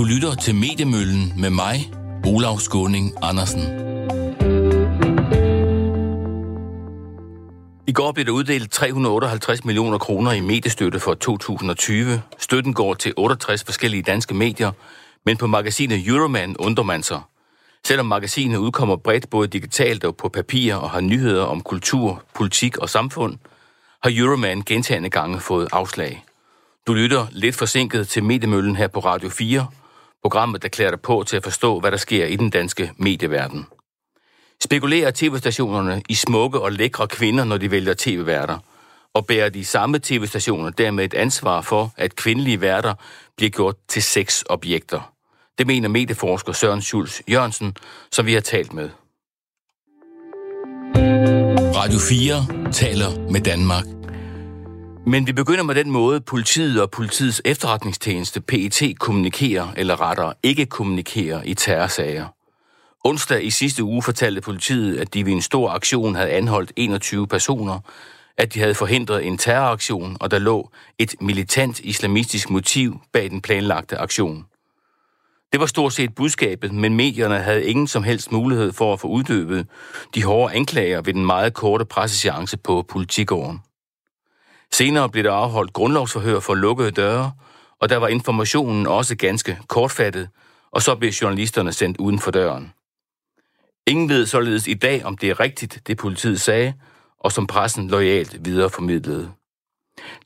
Du lytter til Mediemøllen med mig, Olav Skåning Andersen. I går blev der uddelt 358 millioner kroner i mediestøtte for 2020. Støtten går til 68 forskellige danske medier, men på magasinet Euroman undrer man sig. Selvom magasinet udkommer bredt både digitalt og på papir og har nyheder om kultur, politik og samfund, har Euroman gentagende gange fået afslag. Du lytter lidt forsinket til Mediemøllen her på Radio 4, programmet, der klæder dig på til at forstå, hvad der sker i den danske medieverden. Spekulerer tv-stationerne i smukke og lækre kvinder, når de vælger tv-værter? Og bærer de samme tv-stationer dermed et ansvar for, at kvindelige værter bliver gjort til sexobjekter? Det mener medieforsker Søren Schulz Jørgensen, som vi har talt med. Radio 4 taler med Danmark. Men vi begynder med den måde, politiet og politiets efterretningstjeneste PET kommunikerer, eller rettere ikke kommunikerer i terrorsager. Onsdag i sidste uge fortalte politiet, at de ved en stor aktion havde anholdt 21 personer, at de havde forhindret en terroraktion, og der lå et militant islamistisk motiv bag den planlagte aktion. Det var stort set budskabet, men medierne havde ingen som helst mulighed for at få uddøbet de hårde anklager ved den meget korte presseseance på politigården. Senere blev der afholdt grundlovsforhør for lukkede døre, og der var informationen også ganske kortfattet, og så blev journalisterne sendt uden for døren. Ingen ved således i dag, om det er rigtigt, det politiet sagde, og som pressen lojalt videreformidlede.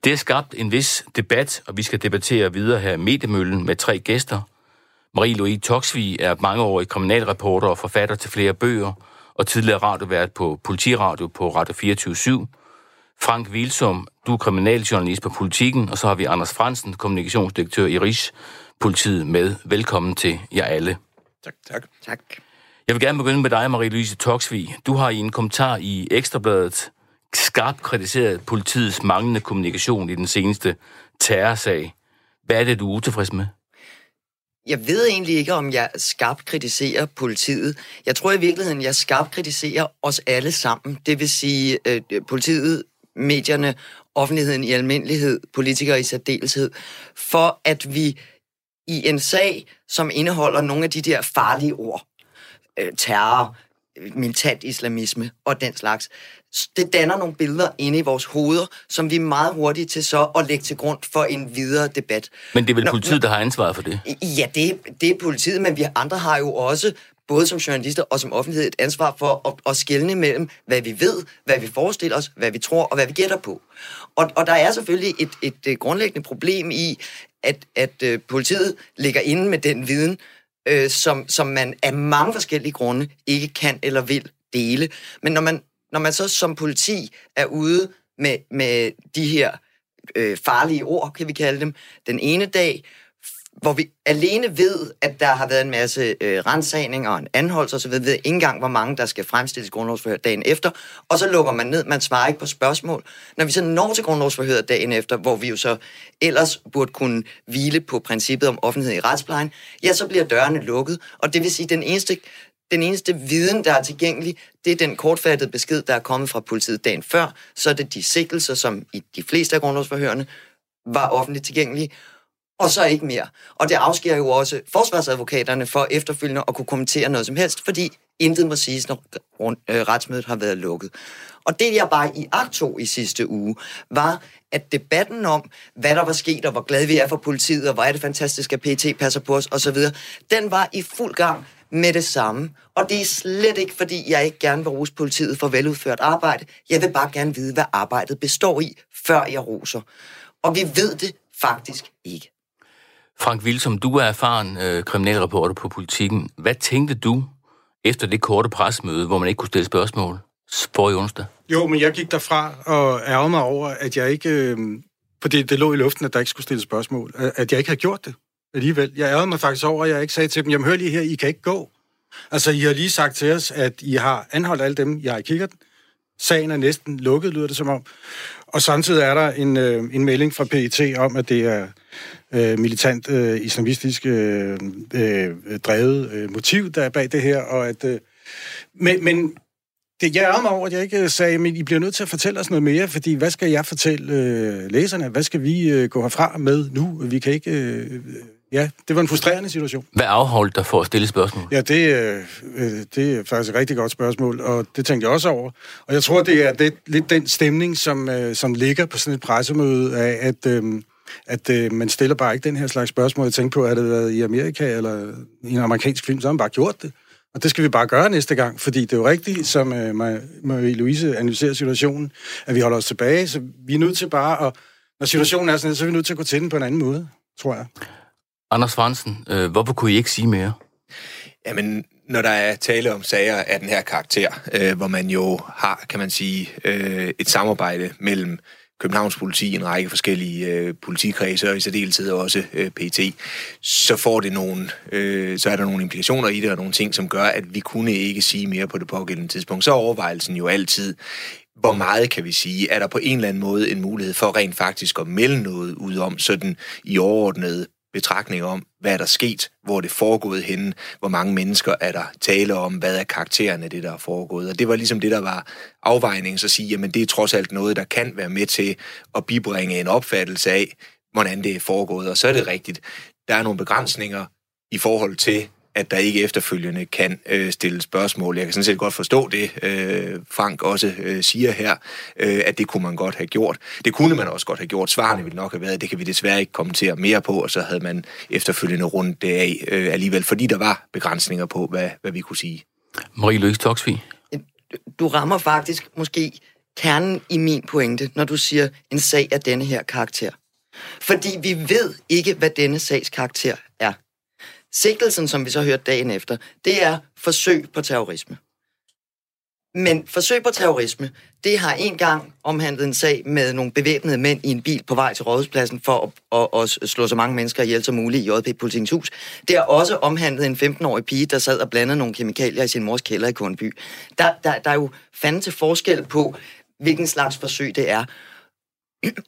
Det har skabt en vis debat, og vi skal debattere videre her i Mediemøllen med tre gæster. Marie-Louise Toksvig er mangeårig kriminalreporter og forfatter til flere bøger, og tidligere radiovært på Politiradio på Radio 24 Frank Vilsum, du er kriminaljournalist på Politiken, og så har vi Anders Fransen, kommunikationsdirektør i Rigspolitiet med. Velkommen til jer alle. Tak, tak. Tak. Jeg vil gerne begynde med dig, Marie-Louise Toksvig. Du har i en kommentar i Ekstrabladet skarpt kritiseret politiets manglende kommunikation i den seneste terrorsag. Hvad er det, du er utilfreds med? Jeg ved egentlig ikke, om jeg skarpt kritiserer politiet. Jeg tror i virkeligheden, jeg skarpt kritiserer os alle sammen. Det vil sige øh, politiet, medierne, offentligheden i almindelighed, politikere i særdeleshed, for at vi i en sag, som indeholder nogle af de der farlige ord, øh, terror, militant islamisme og den slags, det danner nogle billeder inde i vores hoveder, som vi er meget hurtige til så at lægge til grund for en videre debat. Men det er vel politiet, der har ansvaret for det? Ja, det, det er politiet, men vi andre har jo også både som journalister og som offentlighed et ansvar for at, at skelne mellem, hvad vi ved, hvad vi forestiller os, hvad vi tror og hvad vi gætter på. Og, og der er selvfølgelig et, et, et grundlæggende problem i, at, at øh, politiet ligger inde med den viden, øh, som, som man af mange forskellige grunde ikke kan eller vil dele. Men når man, når man så som politi er ude med, med de her øh, farlige ord, kan vi kalde dem, den ene dag, hvor vi alene ved, at der har været en masse øh, rensagning og en anholdelse osv., ved ikke engang, hvor mange der skal fremstilles grundlovsforhør dagen efter, og så lukker man ned, man svarer ikke på spørgsmål. Når vi så når til grundlovsforhøret dagen efter, hvor vi jo så ellers burde kunne hvile på princippet om offentlighed i retsplejen, ja, så bliver dørene lukket, og det vil sige, den eneste den eneste viden, der er tilgængelig, det er den kortfattede besked, der er kommet fra politiet dagen før. Så er det de sigtelser, som i de fleste af grundlovsforhørene var offentligt tilgængelige og så ikke mere. Og det afsker jo også forsvarsadvokaterne for efterfølgende at kunne kommentere noget som helst, fordi intet må siges, når øh, retsmødet har været lukket. Og det, jeg bare i akt i sidste uge, var, at debatten om, hvad der var sket, og hvor glade vi er for politiet, og hvor er det fantastisk, at PT passer på os, osv., den var i fuld gang med det samme. Og det er slet ikke, fordi jeg ikke gerne vil rose politiet for veludført arbejde. Jeg vil bare gerne vide, hvad arbejdet består i, før jeg roser. Og vi ved det faktisk ikke. Frank Wilsom, du er erfaren øh, kriminalreporter på politikken. Hvad tænkte du efter det korte presmøde, hvor man ikke kunne stille spørgsmål for i onsdag? Jo, men jeg gik derfra og ærgede mig over, at jeg ikke... Øh, fordi det lå i luften, at der ikke skulle stille spørgsmål. Øh, at jeg ikke havde gjort det alligevel. Jeg ærgede mig faktisk over, at jeg ikke sagde til dem, jamen hør lige her, I kan ikke gå. Altså, I har lige sagt til os, at I har anholdt alle dem, jeg har kigget. Sagen er næsten lukket, lyder det som om. Og samtidig er der en, øh, en melding fra PET om, at det er øh, militant øh, islamistisk øh, øh, drevet øh, motiv, der er bag det her. Og at, øh, men, men det, jeg er mig over, at jeg ikke øh, sagde, men I bliver nødt til at fortælle os noget mere, fordi hvad skal jeg fortælle øh, læserne? Hvad skal vi øh, gå herfra med nu? Vi kan ikke... Øh, ja, det var en frustrerende situation. Hvad afholdt dig for at stille spørgsmål? Ja, det, øh, det er faktisk et rigtig godt spørgsmål, og det tænkte jeg også over. Og jeg tror, det er det, lidt den stemning, som, øh, som ligger på sådan et pressemøde af, at, øh, at øh, man stiller bare ikke den her slags spørgsmål. Jeg tænkte på, at det været i Amerika eller i en amerikansk film, så har man bare gjort det. Og det skal vi bare gøre næste gang, fordi det er jo rigtigt, som øh, Marie-Louise analyserer situationen, at vi holder os tilbage, så vi er nødt til bare at, når situationen er sådan, så er vi nødt til at gå til den på en anden måde, tror jeg. Anders Fransen, øh, hvorfor kunne I ikke sige mere? Jamen, når der er tale om sager af den her karakter, øh, hvor man jo har, kan man sige, øh, et samarbejde mellem Københavns politi, en række forskellige øh, politikredse, og i særdeleshed også øh, PT, så får det nogle, øh, så er der nogle implikationer i det, og nogle ting, som gør, at vi kunne ikke sige mere på det pågældende tidspunkt. Så er overvejelsen jo altid, hvor meget kan vi sige? Er der på en eller anden måde en mulighed for rent faktisk at melde noget ud om sådan i overordnet betragtninger om, hvad er der sket, hvor det foregået henne, hvor mange mennesker er der tale om, hvad er karakteren af det, der er foregået. Og det var ligesom det, der var afvejningen, så at sige, jamen det er trods alt noget, der kan være med til at bibringe en opfattelse af, hvordan det er foregået. Og så er det rigtigt, der er nogle begrænsninger i forhold til, at der ikke efterfølgende kan øh, stille spørgsmål. Jeg kan sådan set godt forstå det, øh, Frank også øh, siger her, øh, at det kunne man godt have gjort. Det kunne man også godt have gjort. Svarene ville nok have været, det kan vi desværre ikke kommentere mere på, og så havde man efterfølgende rundt det af øh, alligevel, fordi der var begrænsninger på, hvad, hvad vi kunne sige. Marie-Louise Toksvig. Du rammer faktisk måske kernen i min pointe, når du siger en sag af denne her karakter. Fordi vi ved ikke, hvad denne sags karakter er. Sigtelsen, som vi så hørte dagen efter, det er forsøg på terrorisme. Men forsøg på terrorisme, det har en gang omhandlet en sag med nogle bevæbnede mænd i en bil på vej til rådhuspladsen for at, at, at slå så mange mennesker ihjel som muligt i JP Politikens hus. Det har også omhandlet en 15-årig pige, der sad og blandede nogle kemikalier i sin mors kælder i Kornby. Der, der, der er jo fanden til forskel på, hvilken slags forsøg det er.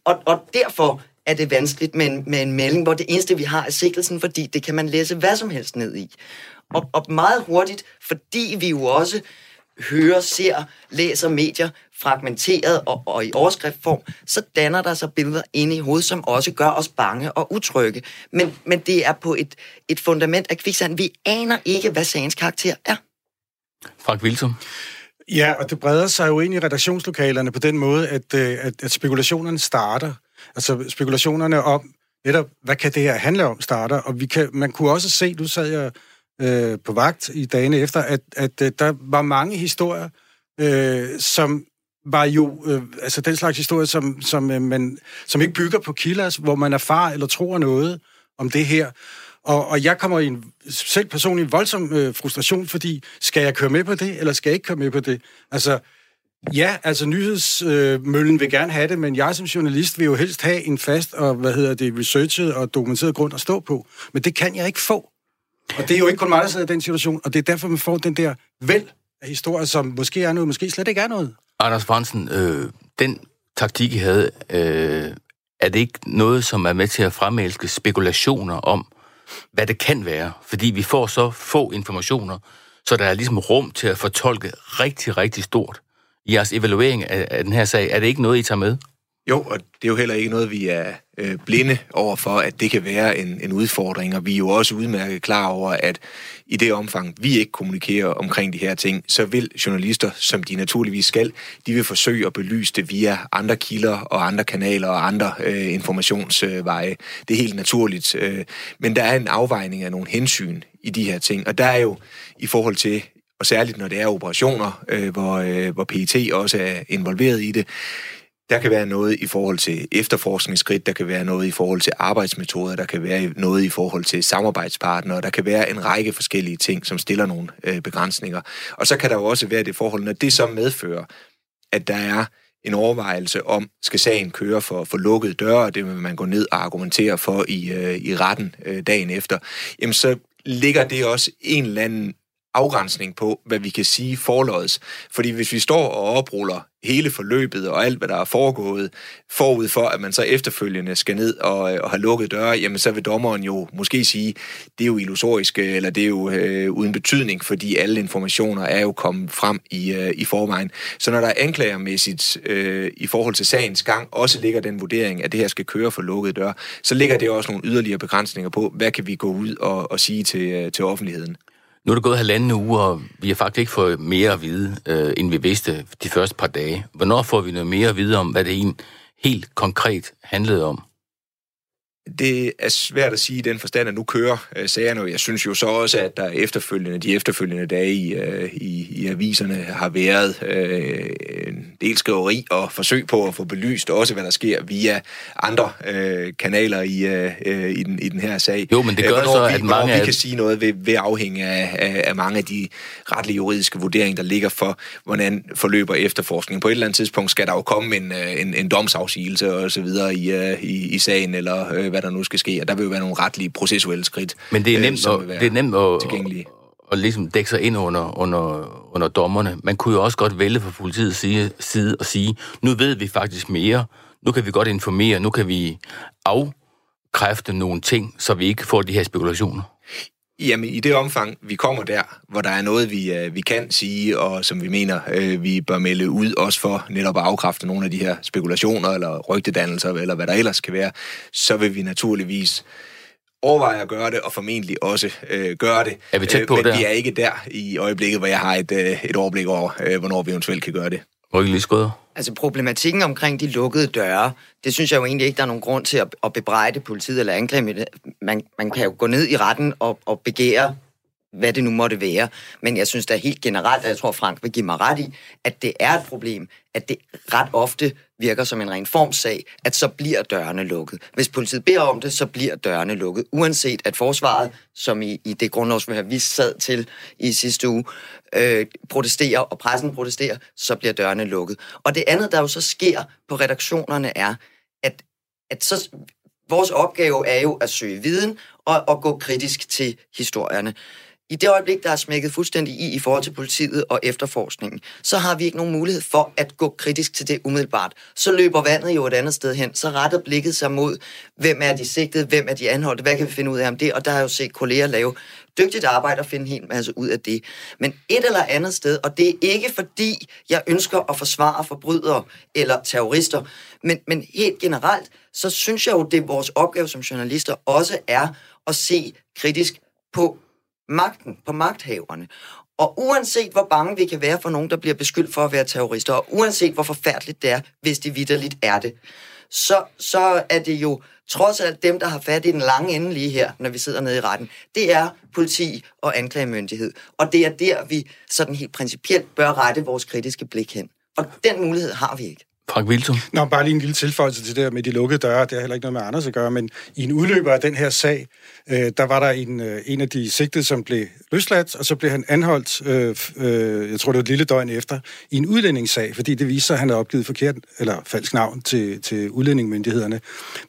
Og, og derfor er det vanskeligt med en, med en melding, hvor det eneste, vi har, er sigtelsen, fordi det kan man læse hvad som helst ned i. Og, og meget hurtigt, fordi vi jo også hører, ser, læser medier fragmenteret og, og i overskriftform, så danner der sig billeder inde i hovedet, som også gør os bange og utrygge. Men, men det er på et, et fundament af kviksand. Vi aner ikke, hvad sagens karakter er. Frank Wilsum. Ja, og det breder sig jo ind i redaktionslokalerne på den måde, at, øh, at, at spekulationerne starter. Altså spekulationerne om netop, hvad kan det her handle om, starter. Og vi kan, man kunne også se, du sad jeg øh, på vagt i dagene efter, at, at øh, der var mange historier, øh, som var jo, øh, altså den slags historie, som, som, øh, man, som ikke bygger på kilder, hvor man erfarer eller tror noget om det her. Og, og jeg kommer i en selv personlig voldsom øh, frustration, fordi skal jeg køre med på det, eller skal jeg ikke køre med på det? Altså, Ja, altså nyhedsmøllen øh, vil gerne have det, men jeg som journalist vil jo helst have en fast og, hvad hedder det, researchet og dokumenteret grund at stå på. Men det kan jeg ikke få. Og det er jo ikke kun mig, der sidder i den situation, og det er derfor, man får den der væld af historier, som måske er noget, måske slet ikke er noget. Anders Fransen, øh, den taktik, I havde, øh, er det ikke noget, som er med til at fremælske spekulationer om, hvad det kan være? Fordi vi får så få informationer, så der er ligesom rum til at fortolke rigtig, rigtig stort i jeres evaluering af, af den her sag, er det ikke noget, I tager med? Jo, og det er jo heller ikke noget, vi er øh, blinde over for, at det kan være en, en udfordring, og vi er jo også udmærket klar over, at i det omfang, vi ikke kommunikerer omkring de her ting, så vil journalister, som de naturligvis skal, de vil forsøge at belyse det via andre kilder og andre kanaler og andre øh, informationsveje. Det er helt naturligt. Øh, men der er en afvejning af nogle hensyn i de her ting, og der er jo i forhold til og særligt når det er operationer, øh, hvor, øh, hvor PET også er involveret i det, der kan være noget i forhold til efterforskningsskridt, der kan være noget i forhold til arbejdsmetoder, der kan være noget i forhold til samarbejdspartnere, der kan være en række forskellige ting, som stiller nogle øh, begrænsninger. Og så kan der jo også være det forhold, når det så medfører, at der er en overvejelse om, skal sagen køre for, for lukkede døre, det vil man gå ned og argumentere for i, øh, i retten øh, dagen efter, jamen så ligger det også en eller anden afgrænsning på, hvad vi kan sige forlods. Fordi hvis vi står og opruller hele forløbet og alt, hvad der er foregået, forud for, at man så efterfølgende skal ned og, og have lukket døre, jamen så vil dommeren jo måske sige, det er jo illusorisk, eller det er jo øh, uden betydning, fordi alle informationer er jo kommet frem i, øh, i forvejen. Så når der er anklagermæssigt øh, i forhold til sagens gang, også ligger den vurdering, at det her skal køre for lukket døre, så ligger det også nogle yderligere begrænsninger på, hvad kan vi gå ud og, og sige til, øh, til offentligheden. Nu er det gået halvanden uge, og vi har faktisk ikke fået mere at vide, øh, end vi vidste de første par dage. Hvornår får vi noget mere at vide om, hvad det egentlig helt konkret handlede om? Det er svært at sige i den forstand, at nu kører øh, sagerne. Jeg synes jo så også, at der efterfølgende, de efterfølgende dage i, øh, i, i aviserne har været øh, en del skriveri og forsøg på at få belyst også, hvad der sker via andre øh, kanaler i, øh, i, den, i den her sag. Jo, men det gør hvornår så, vi, at mange vi kan sige noget ved, ved afhængig af, af, af mange af de retlige juridiske vurderinger, der ligger for, hvordan forløber efterforskningen. På et eller andet tidspunkt skal der jo komme en, øh, en, en domsafsigelse og så videre i, øh, i, i sagen, eller øh, hvad der nu skal ske, og der vil jo være nogle retlige processuelle skridt. Men det er nemt, øh, at, det er nemt at, at, at ligesom dække sig ind under, under, under dommerne. Man kunne jo også godt vælge fra politiets side, side og sige, nu ved vi faktisk mere, nu kan vi godt informere, nu kan vi afkræfte nogle ting, så vi ikke får de her spekulationer. Jamen, i det omfang, vi kommer der, hvor der er noget, vi, øh, vi kan sige, og som vi mener, øh, vi bør melde ud, også for netop at afkræfte nogle af de her spekulationer, eller rygtedannelser, eller hvad der ellers kan være, så vil vi naturligvis overveje at gøre det, og formentlig også øh, gøre det. Er vi tæt på øh, Men der? vi er ikke der i øjeblikket, hvor jeg har et, øh, et overblik over, øh, hvornår vi eventuelt kan gøre det. Rykke lige skrøder. Altså problematikken omkring de lukkede døre, det synes jeg jo egentlig ikke, der er nogen grund til at, at bebrejde politiet eller anklage man, man kan jo gå ned i retten og, og begære hvad det nu måtte være. Men jeg synes da helt generelt, og jeg tror, Frank vil give mig ret i, at det er et problem, at det ret ofte virker som en ren formsag, at så bliver dørene lukket. Hvis politiet beder om det, så bliver dørene lukket. Uanset at forsvaret, som i, i det grundlovsforhør, vi sad til i sidste uge, øh, protesterer, og pressen protesterer, så bliver dørene lukket. Og det andet, der jo så sker på redaktionerne, er, at, at så, vores opgave er jo at søge viden og, og gå kritisk til historierne. I det øjeblik, der er smækket fuldstændig i i forhold til politiet og efterforskningen, så har vi ikke nogen mulighed for at gå kritisk til det umiddelbart. Så løber vandet jo et andet sted hen. Så retter blikket sig mod, hvem er de sigtede, hvem er de anholdte, hvad kan vi finde ud af om det? Og der har jeg jo set kolleger lave dygtigt arbejde og finde en hel masse ud af det. Men et eller andet sted, og det er ikke fordi, jeg ønsker at forsvare forbrydere eller terrorister, men, men helt generelt, så synes jeg jo, det er vores opgave som journalister også er at se kritisk på magten, på magthaverne. Og uanset hvor bange vi kan være for nogen, der bliver beskyldt for at være terrorister, og uanset hvor forfærdeligt det er, hvis det vidderligt er det, så, så er det jo trods alt dem, der har fat i den lange ende lige her, når vi sidder nede i retten. Det er politi og anklagemyndighed. Og det er der, vi sådan helt principielt bør rette vores kritiske blik hen. Og den mulighed har vi ikke. Frank Wiltum. Nå, bare lige en lille tilføjelse til det der med de lukkede døre. Det har heller ikke noget med Anders at gøre, men i en udløber af den her sag, øh, der var der en, øh, en af de sigtede, som blev løsladt, og så blev han anholdt, øh, øh, jeg tror det var et lille døgn efter, i en udlændingssag, fordi det viste sig, at han havde opgivet forkert, eller falsk navn til, til udlændingemyndighederne.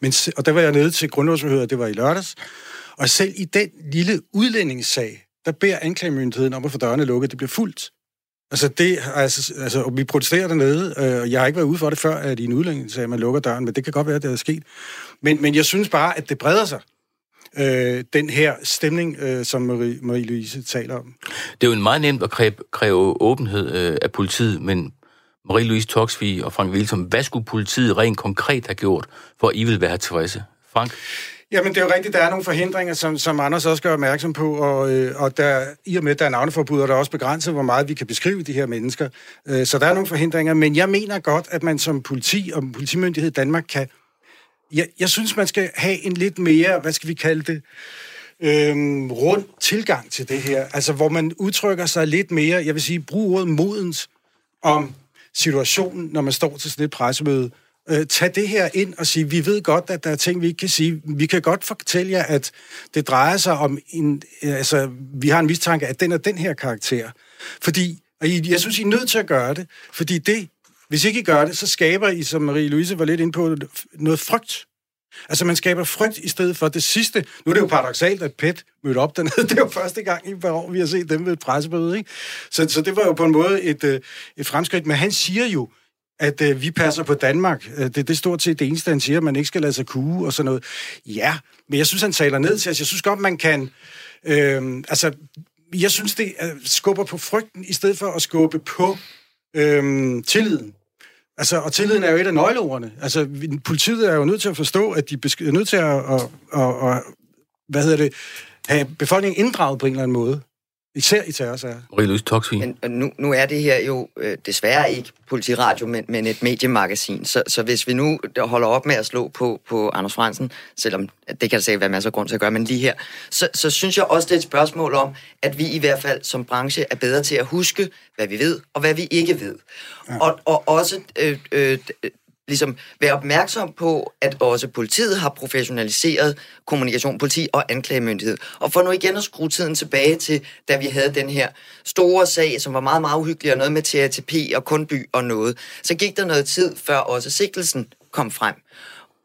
Men, og der var jeg nede til grundlovsforhøret, det var i lørdags, og selv i den lille udlændingssag, der beder anklagemyndigheden om at få dørene lukket. Det blev fuldt. Altså, det, altså, altså, vi protesterer dernede, og jeg har ikke været ude for det før, at i en udlænding sagde, at man lukker døren, men det kan godt være, at det er sket. Men, men jeg synes bare, at det breder sig, øh, den her stemning, øh, som Marie, Marie-Louise taler om. Det er jo en meget nemt at kræve, kræve åbenhed øh, af politiet, men Marie-Louise Toksvig og Frank Wilson, hvad skulle politiet rent konkret have gjort, for at I ville være tilfredse? Frank? Jamen, det er jo rigtigt, der er nogle forhindringer, som, som Anders også gør opmærksom på, og, øh, og der, i og med, at der er navneforbud, er der også begrænset, hvor meget vi kan beskrive de her mennesker. Øh, så der er nogle forhindringer, men jeg mener godt, at man som politi og politimyndighed i Danmark kan... Jeg, jeg synes, man skal have en lidt mere, hvad skal vi kalde det, øhm, rund tilgang til det her. Altså, hvor man udtrykker sig lidt mere, jeg vil sige, brug ordet modens om situationen, når man står til sådan et pressemøde, øh, tage det her ind og sige, vi ved godt, at der er ting, vi ikke kan sige. Vi kan godt fortælle jer, at det drejer sig om en... Øh, altså, vi har en mistanke, at den er den her karakter. Fordi, og jeg synes, I er nødt til at gøre det, fordi det, hvis ikke I gør det, så skaber I, som Marie-Louise var lidt inde på, noget frygt Altså, man skaber frygt i stedet for det sidste. Nu er det jo paradoxalt, at PET mødte op dernede. Det er jo første gang i par år, vi har set dem ved et pressemøde, ikke? Så, så det var jo på en måde et, øh, et fremskridt. Men han siger jo, at øh, vi passer på Danmark. Øh, det, det er stort set det eneste, han siger, at man ikke skal lade sig kue og sådan noget. Ja, men jeg synes, han taler ned til os. Jeg synes godt, man kan... Øh, altså, jeg synes, det øh, skubber på frygten, i stedet for at skubbe på øh, tilliden. Altså, og tilliden er jo et af nøgleordene. Altså, politiet er jo nødt til at forstå, at de er nødt til at, at, at, at hvad hedder det, have befolkningen inddraget på en eller anden måde. Især i terrorsager. Marie-Louise Toksvig. Men nu, nu er det her jo øh, desværre ikke politiradio, men, men et mediemagasin. Så, så hvis vi nu holder op med at slå på, på Anders Fransen, selvom det kan der sikkert være masser af grund til at gøre, men lige her, så, så synes jeg også, det er et spørgsmål om, at vi i hvert fald som branche er bedre til at huske, hvad vi ved, og hvad vi ikke ved. Ja. Og, og også øh, øh, ligesom være opmærksom på, at også politiet har professionaliseret kommunikation, politi og anklagemyndighed. Og for nu igen at skrue tiden tilbage til, da vi havde den her store sag, som var meget, meget uhyggelig, og noget med TATP og Kundby og noget, så gik der noget tid, før også sigtelsen kom frem.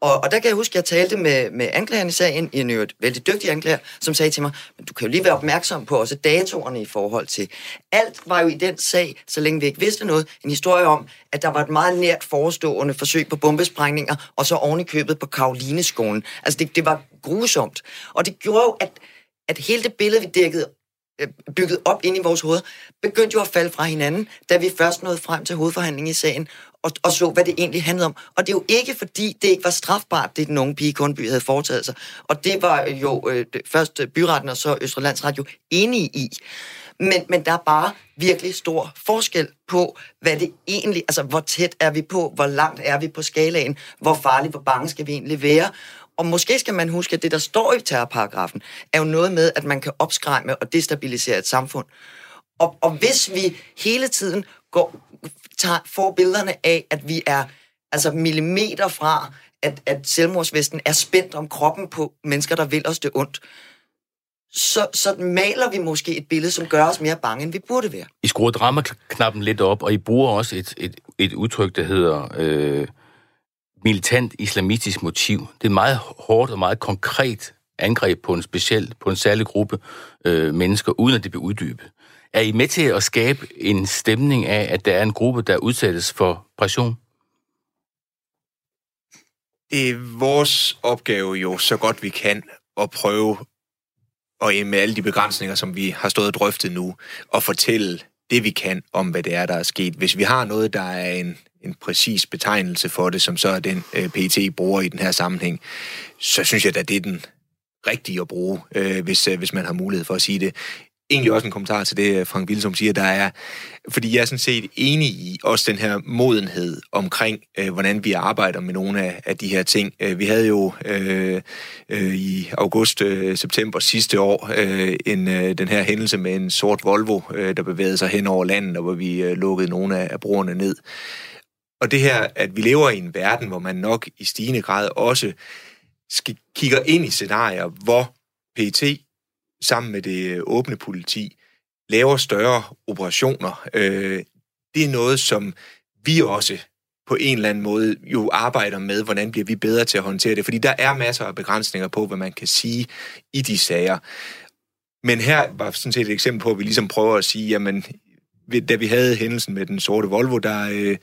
Og, og der kan jeg huske, at jeg talte med, med anklageren i sagen, en øvrigt vældig dygtig anklager, som sagde til mig, men du kan jo lige være opmærksom på også datorerne i forhold til. Alt var jo i den sag, så længe vi ikke vidste noget, en historie om, at der var et meget nært forestående forsøg på bombesprængninger, og så oven i købet på Karolineskolen. Altså det, det var grusomt. Og det gjorde jo, at, at hele det billede, vi dækkede øh, bygget op ind i vores hoved, begyndte jo at falde fra hinanden, da vi først nåede frem til hovedforhandlingen i sagen, og, og så, hvad det egentlig handlede om. Og det er jo ikke, fordi det ikke var strafbart, det den unge pige Kundby havde foretaget sig. Og det var jo øh, først byretten og så Østrelandsret jo enige i. Men, men der er bare virkelig stor forskel på, hvad det egentlig, altså hvor tæt er vi på, hvor langt er vi på skalaen, hvor farligt, hvor bange skal vi egentlig være. Og måske skal man huske, at det, der står i terrorparagrafen, er jo noget med, at man kan opskræmme og destabilisere et samfund. Og, og hvis vi hele tiden går, tager, får billederne af, at vi er altså millimeter fra, at, at selvmordsvesten er spændt om kroppen på mennesker, der vil os det ondt, så, så maler vi måske et billede, som gør os mere bange, end vi burde være. I skruer dramaknappen lidt op, og I bruger også et, et, et udtryk, der hedder øh, militant islamistisk motiv. Det er et meget hårdt og meget konkret angreb på en speciel, på en særlig gruppe øh, mennesker, uden at det bliver uddybet. Er I med til at skabe en stemning af, at der er en gruppe, der udsættes for pression? Det er vores opgave jo, så godt vi kan, at prøve, og med alle de begrænsninger, som vi har stået og drøftet nu, at fortælle det, vi kan om, hvad det er, der er sket. Hvis vi har noget, der er en, en præcis betegnelse for det, som så er den øh, PET bruger i den her sammenhæng, så synes jeg, at det er den rigtige at bruge, øh, hvis, øh, hvis man har mulighed for at sige det egentlig også en kommentar til det, øh, Frank Wilsom siger, der er, fordi jeg er sådan set enig i også den her modenhed omkring, øh, hvordan vi arbejder med nogle af, af de her ting. Øh, vi havde jo øh, øh, i august-september øh, sidste år øh, en, øh, den her hændelse med en sort Volvo, øh, der bevægede sig hen over landet, og hvor vi øh, lukkede nogle af, af brugerne ned. Og det her, at vi lever i en verden, hvor man nok i stigende grad også skal, kigger ind i scenarier, hvor PT sammen med det åbne politi laver større operationer. Øh, det er noget, som vi også på en eller anden måde jo arbejder med, hvordan bliver vi bedre til at håndtere det, fordi der er masser af begrænsninger på, hvad man kan sige i de sager. Men her var sådan set et eksempel på, at vi ligesom prøver at sige, jamen, da vi havde hændelsen med den sorte Volvo, der, øh,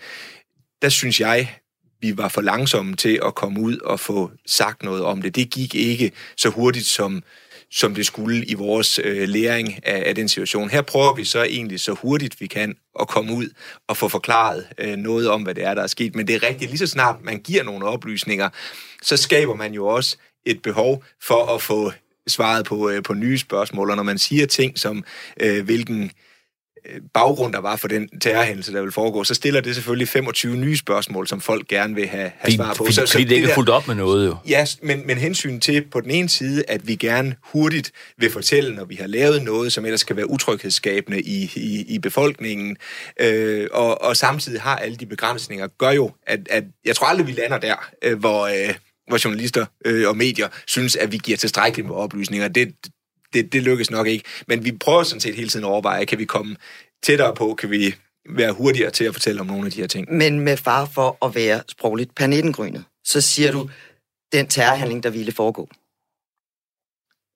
der synes jeg, vi var for langsomme til at komme ud og få sagt noget om det. Det gik ikke så hurtigt, som, som det skulle i vores øh, læring af, af den situation. Her prøver vi så egentlig så hurtigt vi kan at komme ud og få forklaret øh, noget om, hvad det er, der er sket. Men det er rigtigt, lige så snart man giver nogle oplysninger, så skaber man jo også et behov for at få svaret på, øh, på nye spørgsmål. Og når man siger ting som, øh, hvilken Øh, baggrund, der var for den terrorhændelse, der vil foregå, så stiller det selvfølgelig 25 nye spørgsmål, som folk gerne vil have, have svar på. Fordi, så, fordi det ikke er fuldt op med noget, jo. Ja, men, men hensyn til på den ene side, at vi gerne hurtigt vil fortælle, når vi har lavet noget, som ellers kan være utryghedsskabende i, i, i befolkningen, øh, og, og samtidig har alle de begrænsninger, gør jo, at, at jeg tror aldrig, vi lander der, øh, hvor... Øh, hvor journalister øh, og medier synes, at vi giver tilstrækkeligt med oplysninger. Det, det, det lykkes nok ikke. Men vi prøver sådan set hele tiden at overveje, kan vi komme tættere på, kan vi være hurtigere til at fortælle om nogle af de her ting. Men med far for at være sprogligt panetengrynet, så siger du, den terrorhandling, der ville foregå.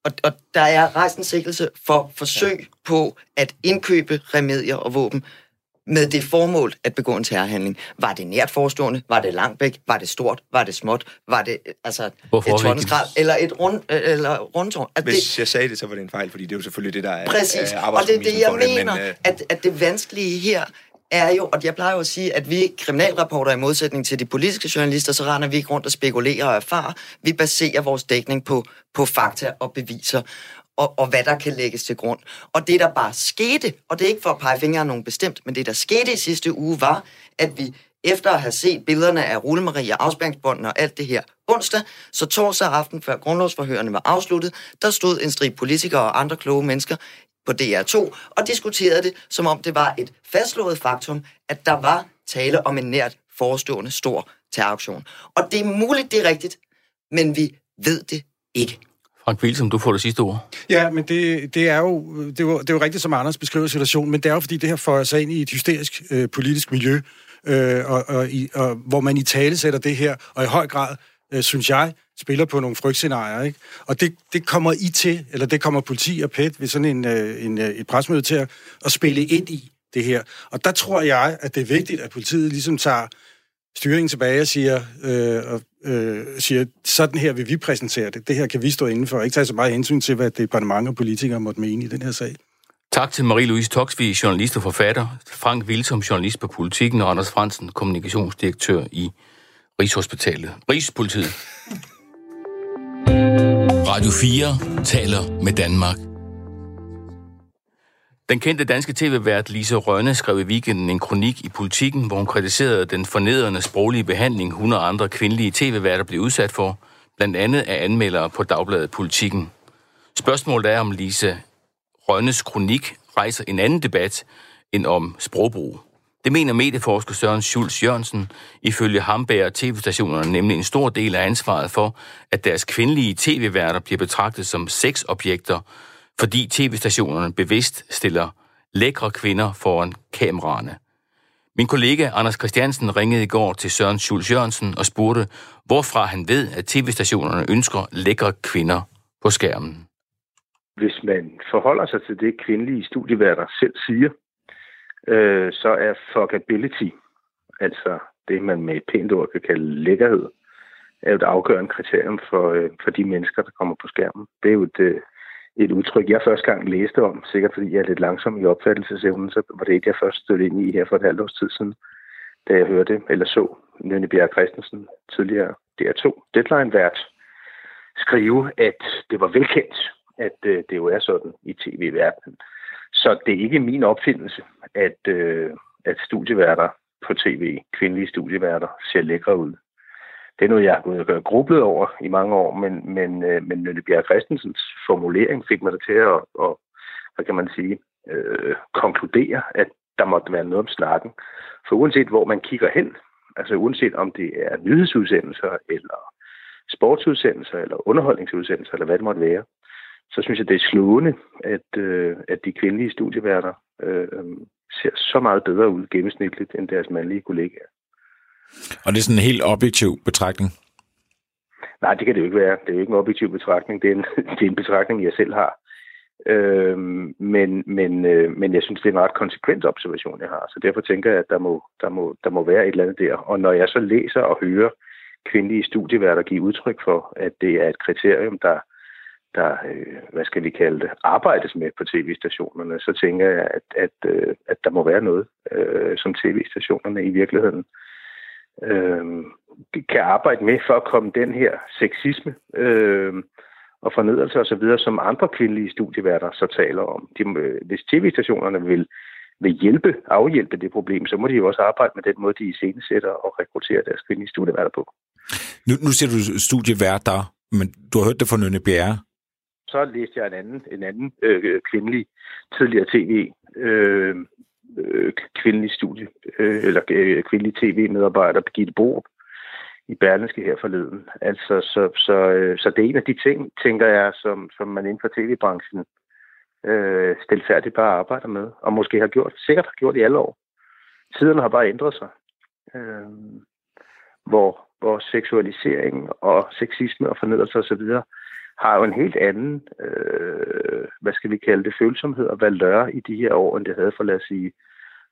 Og, og der er rejst en sikkelse for forsøg på at indkøbe remedier og våben med det formål at begå en terrorhandling. Var det nært forestående? Var det langt væk? Var det stort? Var det småt? Var det altså Hvorfor et tårneskrald? Eller et rund, eller rundtårn? At Hvis det, jeg sagde det, så var det en fejl, fordi det er jo selvfølgelig det, der er Præcis, er og det er det, jeg mener, det, men, at, at det vanskelige her er jo, og jeg plejer jo at sige, at vi kriminalrapporter i modsætning til de politiske journalister, så render vi ikke rundt og spekulerer og erfarer. Vi baserer vores dækning på, på fakta og beviser og, og hvad der kan lægges til grund. Og det, der bare skete, og det er ikke for at pege fingre af nogen bestemt, men det, der skete i sidste uge, var, at vi efter at have set billederne af Rullemarie og afspæringsbåndene og alt det her onsdag, så torsdag aften, før grundlovsforhørene var afsluttet, der stod en strid politikere og andre kloge mennesker på DR2 og diskuterede det, som om det var et fastslået faktum, at der var tale om en nært forestående stor terroraktion. Og det er muligt, det er rigtigt, men vi ved det ikke. Frank Wilsom, du får det sidste ord. Ja, men det, det, er jo, det, er jo, det er jo rigtigt, som Anders beskriver situationen, men det er jo, fordi det her får sig ind i et hysterisk øh, politisk miljø, øh, og, og, i, og, hvor man i tale sætter det her, og i høj grad, øh, synes jeg, spiller på nogle frygtscenarier. Ikke? Og det, det kommer I til, eller det kommer politi og PET ved sådan en, øh, en, øh, et presmøde til at, at spille ind i det her. Og der tror jeg, at det er vigtigt, at politiet ligesom tager styringen tilbage og siger, øh, og, øh, siger, sådan her vil vi præsentere det. Det her kan vi stå indenfor, og ikke tage så meget hensyn til, hvad departement og politikere måtte mene i den her sag. Tak til Marie-Louise Toksvig, journalist og forfatter, Frank Vilsom, journalist på Politikken, og Anders Fransen, kommunikationsdirektør i Rigshospitalet. Rigspolitiet. Radio 4 taler med Danmark. Den kendte danske tv-vært Lise Rønne skrev i weekenden en kronik i Politiken, hvor hun kritiserede den fornedrende sproglige behandling, hun og andre kvindelige tv-værter blev udsat for, blandt andet af anmeldere på Dagbladet Politiken. Spørgsmålet er, om Lise Rønnes kronik rejser en anden debat end om sprogbrug. Det mener medieforsker Søren Schulz Jørgensen. Ifølge ham bærer tv-stationerne nemlig en stor del af ansvaret for, at deres kvindelige tv-værter bliver betragtet som sexobjekter, fordi tv-stationerne bevidst stiller lækre kvinder foran kameraerne. Min kollega Anders Christiansen ringede i går til Søren Schulz Jørgensen og spurgte, hvorfra han ved, at tv-stationerne ønsker lækre kvinder på skærmen. Hvis man forholder sig til det, kvindelige studieværter selv siger, øh, så er fuckability, altså det, man med et pænt ord kan kalde lækkerhed, er jo et afgørende kriterium for, øh, for de mennesker, der kommer på skærmen. Det er jo et, øh, et udtryk, jeg første gang læste om, sikkert fordi jeg er lidt langsom i opfattelsesevnen, så var det et, jeg først stødte ind i her for et halvt års tid siden, da jeg hørte eller så Nynne Bjerg Christensen, tidligere DR2 Deadline-vært, skrive, at det var velkendt, at øh, det jo er sådan i tv-verdenen. Så det er ikke min opfindelse, at, øh, at studieværter på tv, kvindelige studieværter, ser lækre ud det er noget, jeg har gået grublet over i mange år, men, men, øh, men Nynne Bjerg Christensens formulering fik mig til at, og, hvad kan man sige, øh, konkludere, at der måtte være noget om snakken. For uanset hvor man kigger hen, altså uanset om det er nyhedsudsendelser, eller sportsudsendelser, eller underholdningsudsendelser, eller hvad det måtte være, så synes jeg, det er slående, at, øh, at de kvindelige studieværter øh, ser så meget bedre ud gennemsnitligt end deres mandlige kollegaer. Og det er sådan en helt objektiv betragtning? Nej, det kan det jo ikke være. Det er jo ikke en objektiv betragtning. Det er en, det er en betragtning, jeg selv har. Øh, men, men, øh, men jeg synes, det er en ret konsekvent observation, jeg har. Så derfor tænker jeg, at der må, der, må, der må være et eller andet der. Og når jeg så læser og hører kvindelige studieværter give udtryk for, at det er et kriterium, der, der øh, hvad skal vi kalde det, arbejdes med på tv-stationerne, så tænker jeg, at, at, øh, at der må være noget, øh, som tv-stationerne i virkeligheden øh, kan arbejde med for at komme den her sexisme øh, og fornedrelse osv., som andre kvindelige studieværter så taler om. De, hvis tv-stationerne vil, vil hjælpe, afhjælpe det problem, så må de jo også arbejde med den måde, de iscenesætter og rekrutterer deres kvindelige studieværter på. Nu, nu ser du studieværter, men du har hørt det fra Nynne Bjerre. Så læste jeg en anden, en anden øh, kvindelig tidligere tv øh, øh, kvindelig studie, øh, eller øh, kvindelig tv-medarbejder, Birgitte Borup, i Berlinske her forleden. Altså, så, så, øh, så det er en af de ting, tænker jeg, som, som man inden for tv-branchen øh, stilfærdigt bare arbejder med, og måske har gjort, sikkert har gjort i alle år. Tiderne har bare ændret sig. Øh, hvor hvor seksualisering og sexisme og fornedrelse osv har jo en helt anden, øh, hvad skal vi kalde det, følsomhed og valør i de her år, end det havde for, lad os sige,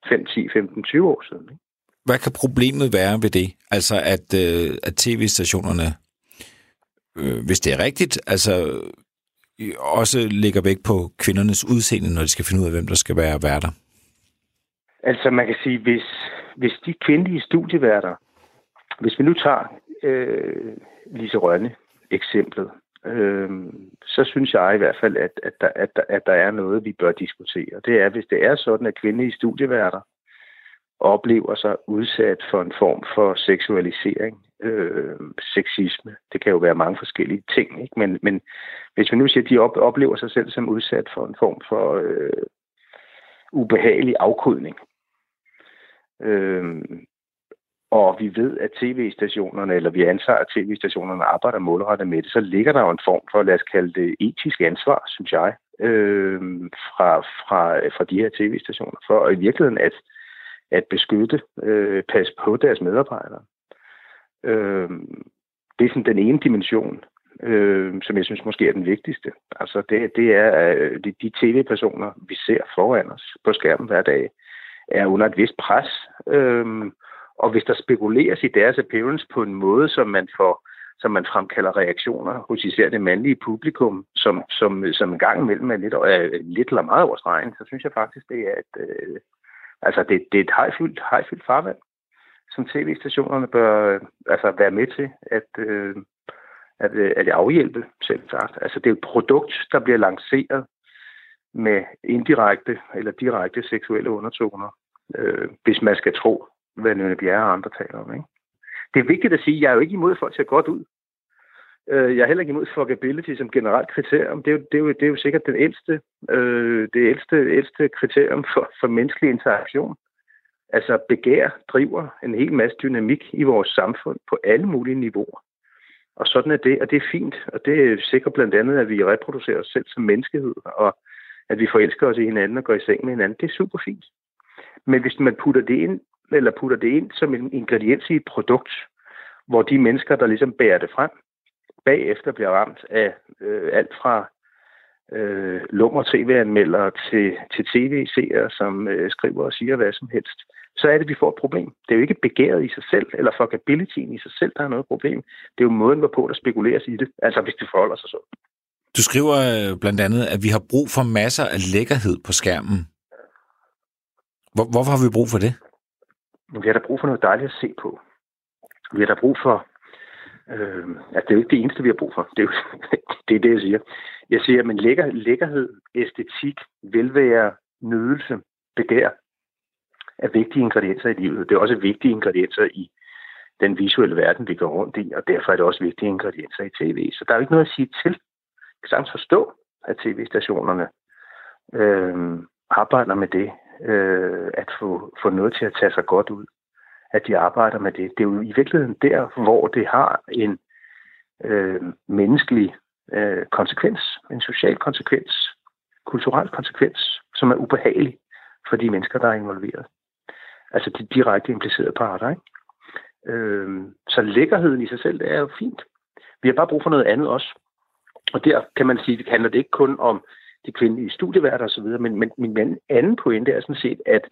5, 10, 15, 20 år siden. Ikke? Hvad kan problemet være ved det? Altså, at, øh, at tv-stationerne, øh, hvis det er rigtigt, altså også lægger vægt på kvindernes udseende, når de skal finde ud af, hvem der skal være værter? Altså, man kan sige, hvis, hvis de kvindelige studieværter, hvis vi nu tager øh, Lise Rønne eksemplet, øh, så synes jeg i hvert fald, at, at, der, at, der, at der er noget, vi bør diskutere. Det er, hvis det er sådan, at kvindelige studieværter oplever sig udsat for en form for seksualisering, øh, sexisme. Det kan jo være mange forskellige ting, ikke? Men, men hvis vi nu siger, at de op, oplever sig selv som udsat for en form for øh, ubehagelig afkodning, øh, og vi ved, at tv-stationerne, eller vi antager, at tv-stationerne arbejder målrettet med det, så ligger der jo en form for, lad os kalde det, etisk ansvar, synes jeg, øh, fra, fra, fra de her tv-stationer, for i virkeligheden at, at beskytte, øh, passe på deres medarbejdere. Øh, det er sådan den ene dimension, øh, som jeg synes måske er den vigtigste. Altså det, det er at øh, de, de tv-personer, vi ser foran os på skærmen hver dag, er under et vist pres. Øh, og hvis der spekuleres i deres appearance på en måde, som man får som man fremkalder reaktioner hos især det mandlige publikum, som, som, som en gang imellem er lidt, er lidt eller meget over stregen, så synes jeg faktisk, det er at, øh, altså det, det er et hejfyldt, hejfyldt farvand, som tv-stationerne bør altså være med til at, øh, at, øh, at afhjælpe, selv sagt. Altså det er et produkt, der bliver lanceret med indirekte eller direkte seksuelle undertoner, øh, hvis man skal tro hvad Lønne Bjerre og andre taler om. Ikke? Det er vigtigt at sige, at jeg er jo ikke imod, at folk ser godt ud. Øh, jeg er heller ikke imod fuckability som generelt kriterium. Det er jo, det er jo, det er jo sikkert den ældste, øh, det ældste, ældste kriterium for, for menneskelig interaktion. Altså begær driver en hel masse dynamik i vores samfund på alle mulige niveauer. Og sådan er det, og det er fint. Og det sikrer blandt andet, at vi reproducerer os selv som menneskehed, og at vi forelsker os i hinanden og går i seng med hinanden. Det er super fint. Men hvis man putter det ind eller putter det ind som en ingrediens i et produkt, hvor de mennesker, der ligesom bærer det frem, bagefter bliver ramt af øh, alt fra øh, lummer tv-anmeldere til, til tv-seere, som øh, skriver og siger hvad som helst, så er det, at vi får et problem. Det er jo ikke begæret i sig selv, eller fuckabilityen i sig selv, der er noget problem. Det er jo måden, hvorpå der spekuleres i det, altså hvis det forholder sig så. Du skriver øh, blandt andet, at vi har brug for masser af lækkerhed på skærmen. Hvor, hvorfor har vi brug for det? Vi har da brug for noget dejligt at se på. Vi har da brug for... Øh, altså, det er jo ikke det eneste, vi har brug for. Det er jo det, er det jeg siger. Jeg siger, at lækker, lækkerhed, æstetik, velvære, nydelse, begær er vigtige ingredienser i livet. Det er også vigtige ingredienser i den visuelle verden, vi går rundt i, og derfor er det også vigtige ingredienser i tv. Så der er jo ikke noget at sige til. Jeg kan sagtens forstå, at tv-stationerne øh, arbejder med det øh, at få, få noget til at tage sig godt ud. At de arbejder med det. Det er jo i virkeligheden der, hvor det har en øh, menneskelig øh, konsekvens, en social konsekvens, kulturel konsekvens, som er ubehagelig for de mennesker, der er involveret. Altså de direkte implicerede parter. Ikke? Øh, så lækkerheden i sig selv, det er jo fint. Vi har bare brug for noget andet også. Og der kan man sige, det handler det ikke kun om de kvindelige studieværter osv., men, men min anden pointe er sådan set, at,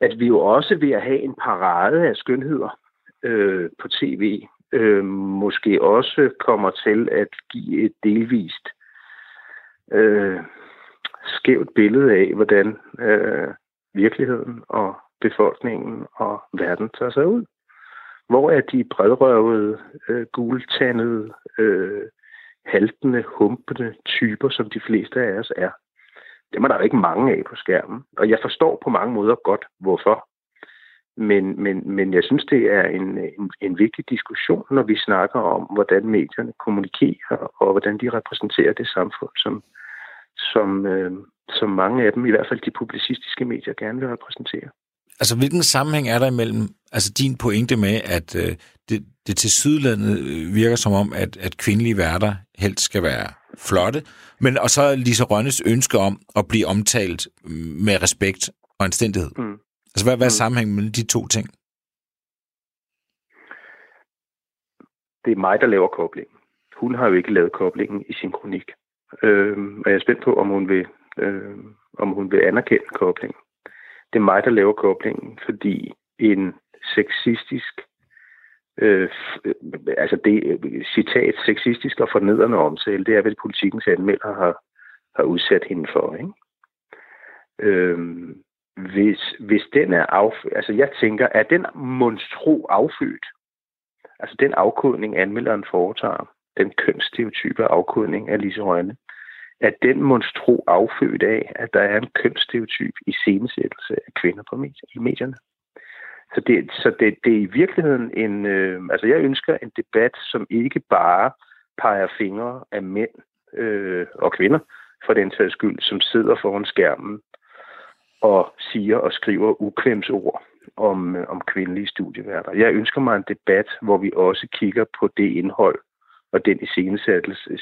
at vi jo også ved at have en parade af skønheder øh, på tv, øh, måske også kommer til at give et delvist øh, skævt billede af, hvordan øh, virkeligheden og befolkningen og verden tager sig ud. Hvor er de bredrøvede, øh, gultandede, øh, haltende, humpende typer, som de fleste af os er. Dem er der jo ikke mange af på skærmen. Og jeg forstår på mange måder godt, hvorfor. Men, men, men jeg synes, det er en, en, en vigtig diskussion, når vi snakker om, hvordan medierne kommunikerer, og hvordan de repræsenterer det samfund, som, som, øh, som mange af dem, i hvert fald de publicistiske medier, gerne vil repræsentere. Altså, hvilken sammenhæng er der imellem altså din pointe med, at øh, det, til sydlandet øh, virker som om, at, at kvindelige værter helst skal være flotte, men og så Lisa Rønnes ønske om at blive omtalt med respekt og anstændighed. Mm. Altså, hvad, hvad er mm. sammenhængen mellem de to ting? det er mig, der laver koblingen. Hun har jo ikke lavet koblingen i sin kronik. Øh, og jeg er spændt på, om hun vil, øh, om hun vil anerkende koblingen. Det er mig, der laver koblingen, fordi en sexistisk øh, altså det øh, citat, sexistisk og fornedrende omtale, det er, hvad politikens anmelder har, har udsat hende for. Ikke? Øh, hvis, hvis den er affødt, altså jeg tænker, er den monstro affødt, altså den afkodning, anmelderen foretager, den kønsstereotype afkodning af Lise Rønne, er den monstro affødt af, at der er en kønsstereotyp i scenesættelse af kvinder på i medierne. Så det, så det, det er i virkeligheden en... Øh, altså jeg ønsker en debat, som ikke bare peger fingre af mænd øh, og kvinder, for den sags skyld, som sidder foran skærmen og siger og skriver ukvemsord om, øh, om kvindelige studieværter. Jeg ønsker mig en debat, hvor vi også kigger på det indhold og den iscenesættelse,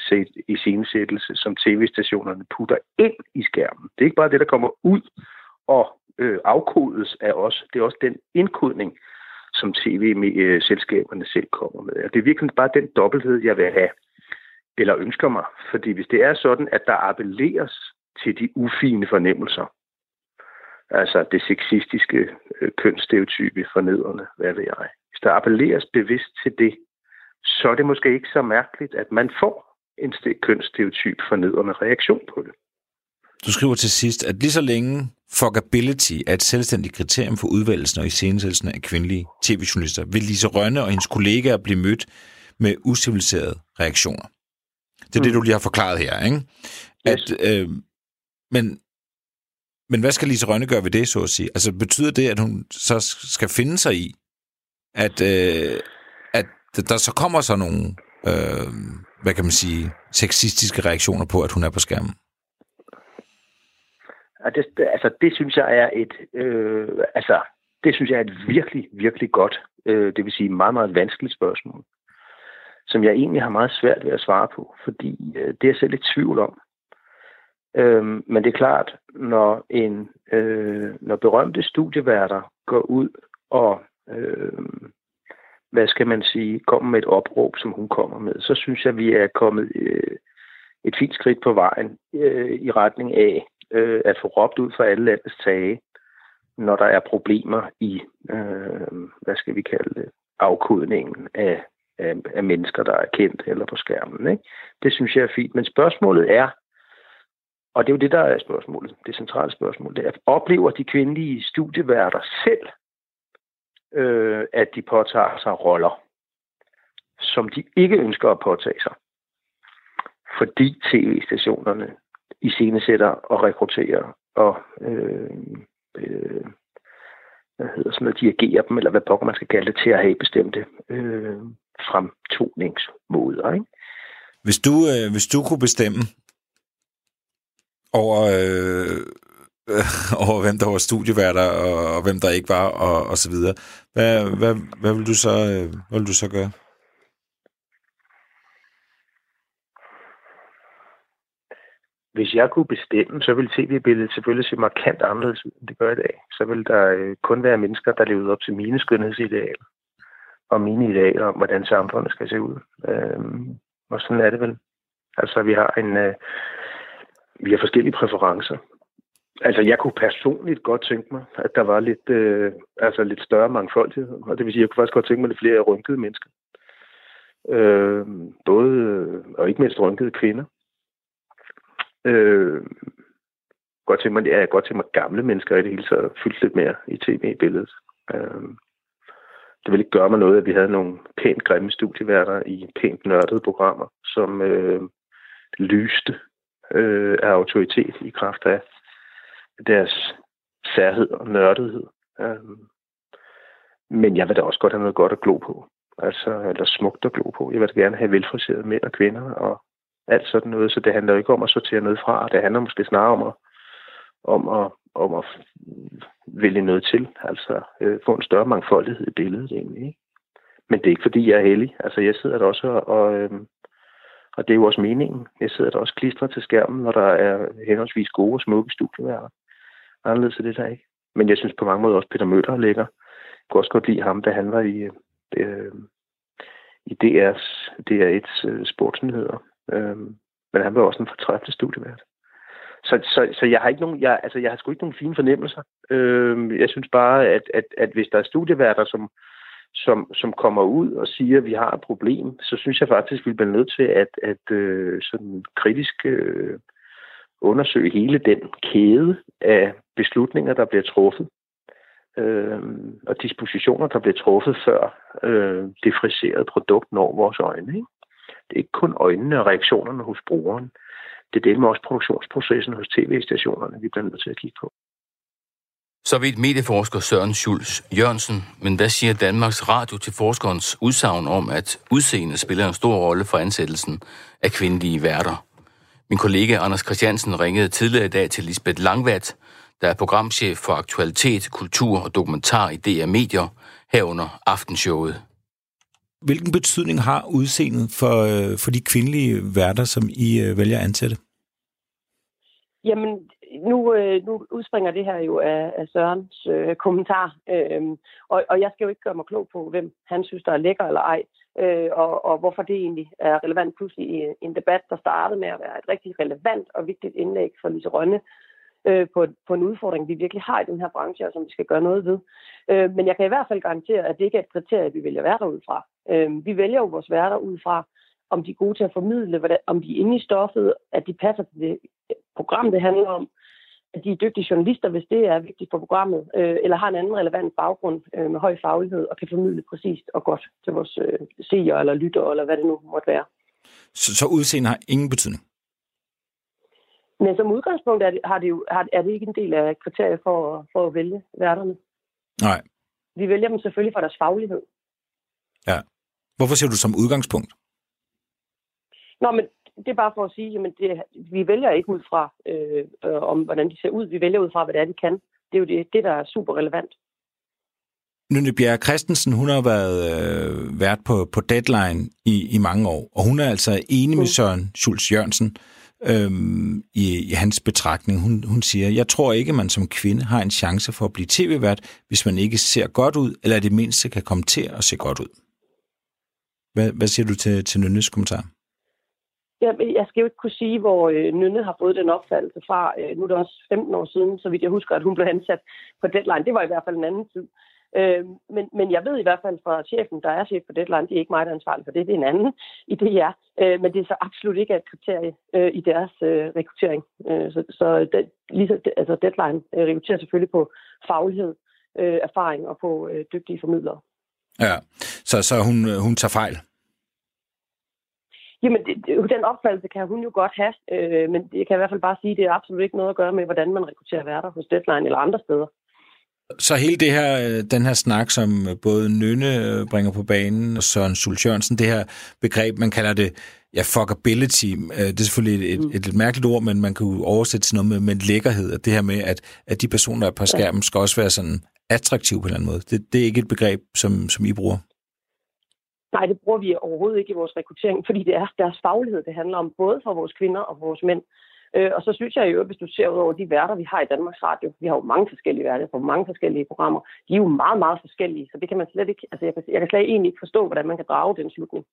iscenesættelse som tv-stationerne putter ind i skærmen. Det er ikke bare det, der kommer ud og øh, afkodes af os. Det er også den indkodning, som tv-selskaberne selv kommer med. Og det er virkelig bare den dobbelthed, jeg vil have, eller ønsker mig. Fordi hvis det er sådan, at der appelleres til de ufine fornemmelser, altså det sexistiske øh, kønsstereotype fornedrende, hvad ved jeg. Hvis der appelleres bevidst til det, så er det måske ikke så mærkeligt, at man får en kønsstereotyp fornedrende reaktion på det. Du skriver til sidst, at lige så længe fuckability er et selvstændigt kriterium for udvalgelsen og iscenesættelsen af kvindelige tv-journalister, vil Lise Rønne og hendes kollegaer blive mødt med usiviliserede reaktioner. Det er mm. det, du lige har forklaret her, ikke? At, yes. øh, men, men hvad skal Lise Rønne gøre ved det, så at sige? Altså, betyder det, at hun så skal finde sig i, at, øh, at der så kommer så nogle, øh, hvad kan man sige, sexistiske reaktioner på, at hun er på skærmen? Og det, altså, det synes jeg er et, øh, altså, det synes jeg er et virkelig, virkelig godt, øh, det vil sige meget, meget vanskeligt spørgsmål, som jeg egentlig har meget svært ved at svare på, fordi øh, det er jeg selv lidt tvivl om. Øh, men det er klart, når en øh, når berømte studieværter går ud og øh, hvad skal man sige, kommer med et opråb, som hun kommer med, så synes jeg, vi er kommet øh, et fint skridt på vejen øh, i retning af øh, at få råbt ud for alle landets tage, når der er problemer i, øh, hvad skal vi kalde det, afkodningen af, af, af mennesker, der er kendt eller på skærmen. Ikke? Det synes jeg er fint. Men spørgsmålet er, og det er jo det, der er spørgsmålet, det centrale spørgsmål, det er, oplever de kvindelige studieværter selv, øh, at de påtager sig roller, som de ikke ønsker at påtage sig, fordi tv-stationerne i scenesætter og rekrutterer og øh, øh, hvad hedder sådan noget, dirigerer dem, eller hvad pokker man skal kalde det, til at have bestemte øh, fremtoningsmåder. Ikke? Hvis du, øh, hvis du kunne bestemme over, øh, over hvem der var studieværter, og, og hvem der ikke var, og, og så videre, hvad, hvad, hvad, vil du så, øh, hvad vil du så gøre? Hvis jeg kunne bestemme, så ville tv-billedet selvfølgelig se markant anderledes ud, end det gør i dag. Så ville der øh, kun være mennesker, der levede op til mine skønhedsidealer og mine idealer om, hvordan samfundet skal se ud. Øhm, og sådan er det vel. Altså, vi har en... Øh, vi har forskellige præferencer. Altså, jeg kunne personligt godt tænke mig, at der var lidt, øh, altså lidt større mangfoldighed. Og det vil sige, at jeg kunne faktisk godt tænke mig lidt flere rynkede mennesker. Øhm, øh, både, og ikke mindst rynkede kvinder. Øh, godt tænke mig, ja, godt til mig gamle mennesker i det hele taget fyldt lidt mere i tv-billedet. Øh, det ville ikke gøre mig noget, at vi havde nogle pænt grimme studieværter i pænt nørdede programmer, som øh, lyste øh, af autoritet i kraft af deres særhed og nørdethed. Øh, men jeg vil da også godt have noget godt at glo på. Altså, eller smukt at glo på. Jeg vil da gerne have velfriserede mænd og kvinder, og alt sådan noget. Så det handler jo ikke om at sortere noget fra. Det handler måske snarere om at, om at, om at vælge noget til. Altså øh, få en større mangfoldighed i billedet egentlig. Ikke? Men det er ikke fordi, jeg er heldig. Altså jeg sidder der også og, øh, og det er jo også meningen. Jeg sidder der også klistret til skærmen, når der er henholdsvis gode og smukke studieværker. Anderledes er det der ikke. Men jeg synes på mange måder også, Peter Møller ligger. Jeg kunne også godt lide ham, da han var i, øh, i DR's, DR1's øh, sportsnyheder. Øhm, men han var også en fortræffelig studievært. Så, så, så jeg har ikke nogen, jeg, altså jeg har sgu ikke nogen fine fornemmelser. Øhm, jeg synes bare, at, at, at hvis der er studieværter, som, som, som kommer ud og siger, at vi har et problem, så synes jeg faktisk, at vi bliver nødt til at, at øh, sådan kritisk øh, undersøge hele den kæde af beslutninger, der bliver truffet, øh, og dispositioner, der bliver truffet før øh, det friserede produkt når vores øjne. Ikke? Det er ikke kun øjnene og reaktionerne hos brugeren. Det er med også produktionsprocessen hos tv-stationerne, vi bliver nødt til at kigge på. Så vidt medieforsker Søren Schulz Jørgensen, men hvad siger Danmarks Radio til forskerens udsagn om, at udseende spiller en stor rolle for ansættelsen af kvindelige værter? Min kollega Anders Christiansen ringede tidligere i dag til Lisbeth Langvat, der er programchef for aktualitet, kultur og dokumentar i DR Medier, herunder Aftenshowet. Hvilken betydning har udseendet for, øh, for de kvindelige værter, som I øh, vælger at ansætte? Jamen, nu, øh, nu udspringer det her jo af, af Sørens øh, kommentar, øh, og, og jeg skal jo ikke gøre mig klog på, hvem han synes, der er lækker eller ej, øh, og, og hvorfor det egentlig er relevant pludselig i en debat, der startede med at være et rigtig relevant og vigtigt indlæg for Lise Rønne øh, på, på en udfordring, vi virkelig har i den her branche, og som vi skal gøre noget ved. Øh, men jeg kan i hvert fald garantere, at det ikke er et kriterie, vi vælger værter ud fra. Øh, vi vælger jo vores værter ud fra, om de er gode til at formidle, om de er inde i stoffet, at de passer til det program, det handler om, at de er dygtige journalister, hvis det er vigtigt for programmet, øh, eller har en anden relevant baggrund øh, med høj faglighed og kan formidle præcist og godt til vores øh, seere eller lyttere, eller hvad det nu måtte være. Så, så udseende har ingen betydning? Men som udgangspunkt er det, har det jo, har, er det ikke en del af kriteriet for, for at vælge værterne. Nej. Vi vælger dem selvfølgelig for deres faglighed. Ja. Hvorfor siger du som udgangspunkt? Nå, men det er bare for at sige, at det, vi vælger ikke ud fra, øh, øh, om hvordan de ser ud. Vi vælger ud fra, hvad det er, de kan. Det er jo det, det der er super relevant. Nynne Bjerre Christensen, hun har været øh, vært på, på Deadline i, i mange år, og hun er altså enig med mm. Søren Schulz Jørgensen øh, Øhm, i, i hans betragtning. Hun, hun siger, jeg tror ikke, man som kvinde har en chance for at blive tv-vært, hvis man ikke ser godt ud, eller det mindste kan komme til at se godt ud. Hvad, hvad siger du til, til Nynnes kommentar? Jeg, jeg skal jo ikke kunne sige, hvor øh, Nynne har fået den opfattelse fra. Øh, nu er det også 15 år siden, så vidt jeg husker, at hun blev ansat på Deadline. Det var i hvert fald en anden tid. Øh, men, men jeg ved i hvert fald fra chefen, der er chef på Deadline, det er ikke mig, der er ansvarlig for det, det er en anden i det her. Øh, men det er så absolut ikke et kriterie øh, i deres øh, rekruttering. Øh, så så det, lige, altså Deadline øh, rekrutterer selvfølgelig på faglighed, øh, erfaring og på øh, dygtige formidlere. Ja, så, så hun, hun tager fejl? Jamen, det, den opfattelse kan hun jo godt have, øh, men jeg kan i hvert fald bare sige, at det er absolut ikke noget at gøre med, hvordan man rekrutterer værter hos Deadline eller andre steder. Så hele det her, øh, den her snak, som både Nynne øh, bringer på banen, og Søren Schultz Jørgensen, det her begreb, man kalder det ja, fuckability, øh, det er selvfølgelig et, et, et, et mærkeligt ord, men man kan jo oversætte til noget med, med lækkerhed, og det her med, at, at de personer, der er på skærmen, skal også være sådan attraktive på en eller anden måde. Det, det er ikke et begreb, som, som I bruger. Nej, det bruger vi overhovedet ikke i vores rekruttering, fordi det er deres faglighed, det handler om, både for vores kvinder og vores mænd. Øh, og så synes jeg jo, hvis du ser ud over de værter, vi har i Danmarks Radio, vi har jo mange forskellige værter på mange forskellige programmer, de er jo meget, meget forskellige, så det kan man slet ikke, altså jeg kan, jeg kan slet egentlig ikke forstå, hvordan man kan drage den slutning.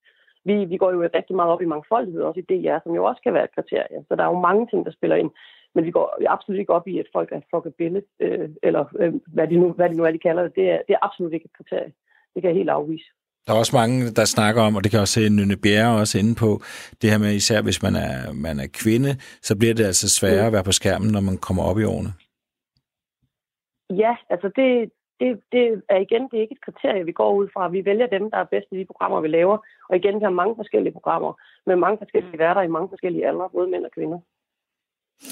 Vi, vi går jo rigtig meget op i mangfoldighed, også i DR, som jo også kan være et kriterie. Så der er jo mange ting, der spiller ind. Men vi går absolut ikke op i, at folk er fuckabille, øh, eller øh, hvad, de nu, hvad de nu er, de kalder det. Det er, det er absolut ikke et kriterie. Det kan jeg helt afvise. Der er også mange, der snakker om, og det kan også se Nynne Bjerre også inde på, det her med, især hvis man er, man er kvinde, så bliver det altså sværere at være på skærmen, når man kommer op i årene. Ja, altså det, det, det er igen, det er ikke et kriterie, vi går ud fra. Vi vælger dem, der er bedst i de programmer, vi laver. Og igen, vi har mange forskellige programmer med mange forskellige værter i mange forskellige aldre, både mænd og kvinder.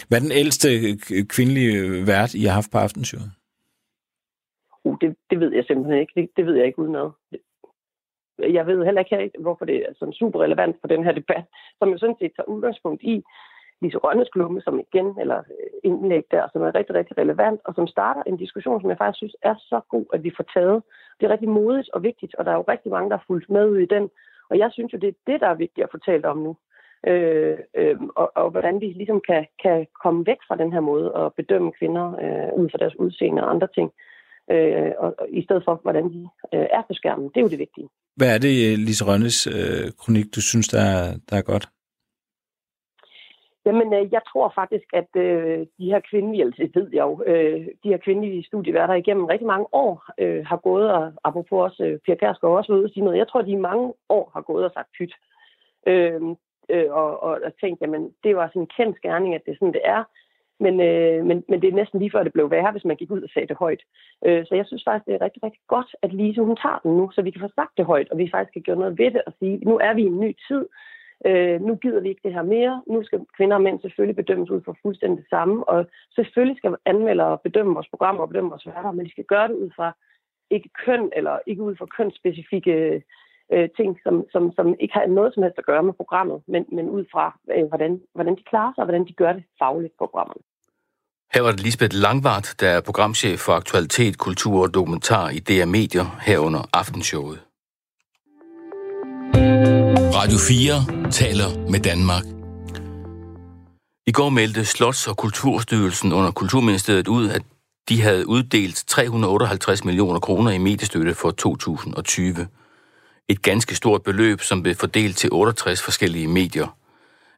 Hvad er den ældste kvindelige vært, I har haft på Aftenshowet? Uh, det, det ved jeg simpelthen ikke. Det, det ved jeg ikke udenad jeg ved heller ikke, hvorfor det er sådan super relevant for den her debat, som jo sådan set tager udgangspunkt i Lise Rønnes klumme, som igen, eller øh, indlæg der, som er rigtig, rigtig relevant, og som starter en diskussion, som jeg faktisk synes er så god, at vi får taget. Det er rigtig modigt og vigtigt, og der er jo rigtig mange, der har fulgt med i den. Og jeg synes jo, det er det, der er vigtigt at fortælle om nu. Øh, øh, og, og hvordan vi ligesom kan, kan komme væk fra den her måde at bedømme kvinder øh, ud fra deres udseende og andre ting øh, og, og, i stedet for, hvordan de øh, er på skærmen. Det er jo det vigtige. Hvad er det, Lise Rønnes øh, kronik, du synes, der er, der er godt? Jamen, øh, jeg tror faktisk, at øh, de her kvindelige, altså det ved jeg jo, øh, de her kvindelige studieværter igennem rigtig mange år øh, har gået, og apropos også, øh, Pia Kærsgaard også ved at sige noget, jeg tror, de i mange år har gået og sagt pyt. Øh, øh, og, og, og tænkt, jamen, det var sådan en kendt skærning, at det er sådan, det er. Men, øh, men, men det er næsten lige før, det blev værre, hvis man gik ud og sagde det højt. Øh, så jeg synes faktisk, det er rigtig, rigtig godt, at Lise hun tager den nu, så vi kan få sagt det højt, og vi faktisk kan gøre noget ved det og sige, nu er vi i en ny tid, øh, nu gider vi ikke det her mere, nu skal kvinder og mænd selvfølgelig bedømmes ud fra fuldstændig det samme, og selvfølgelig skal anmeldere bedømme vores programmer og bedømme vores værter, men de skal gøre det ud fra ikke køn, eller ikke ud fra kønsspecifikke øh, ting, som, som, som ikke har noget som helst at gøre med programmet, men, men ud fra, øh, hvordan, hvordan de klarer sig, og hvordan de gør det fagligt på programmet. Her var det Lisbeth Langvart, der er programchef for aktualitet, kultur og dokumentar i DR Medier herunder Aftenshowet. Radio 4 taler med Danmark. I går meldte Slots- og Kulturstyrelsen under Kulturministeriet ud, at de havde uddelt 358 millioner kroner i mediestøtte for 2020. Et ganske stort beløb, som blev fordelt til 68 forskellige medier.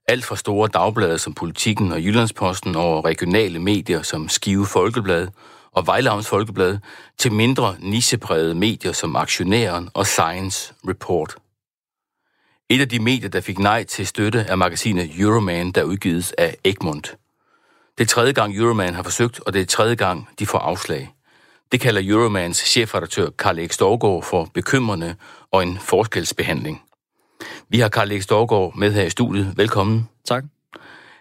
Alt fra store dagblade som Politiken og Jyllandsposten over regionale medier som Skive Folkeblad og Vejlavns Folkeblad til mindre nicheprægede medier som Aktionæren og Science Report. Et af de medier, der fik nej til støtte, er magasinet Euroman, der udgives af Egmont. Det er tredje gang Euroman har forsøgt, og det er tredje gang, de får afslag. Det kalder Euromans chefredaktør Karl Erik Storgård for bekymrende og en forskelsbehandling. Vi har Karl Erik Storgård med her i studiet. Velkommen. Tak.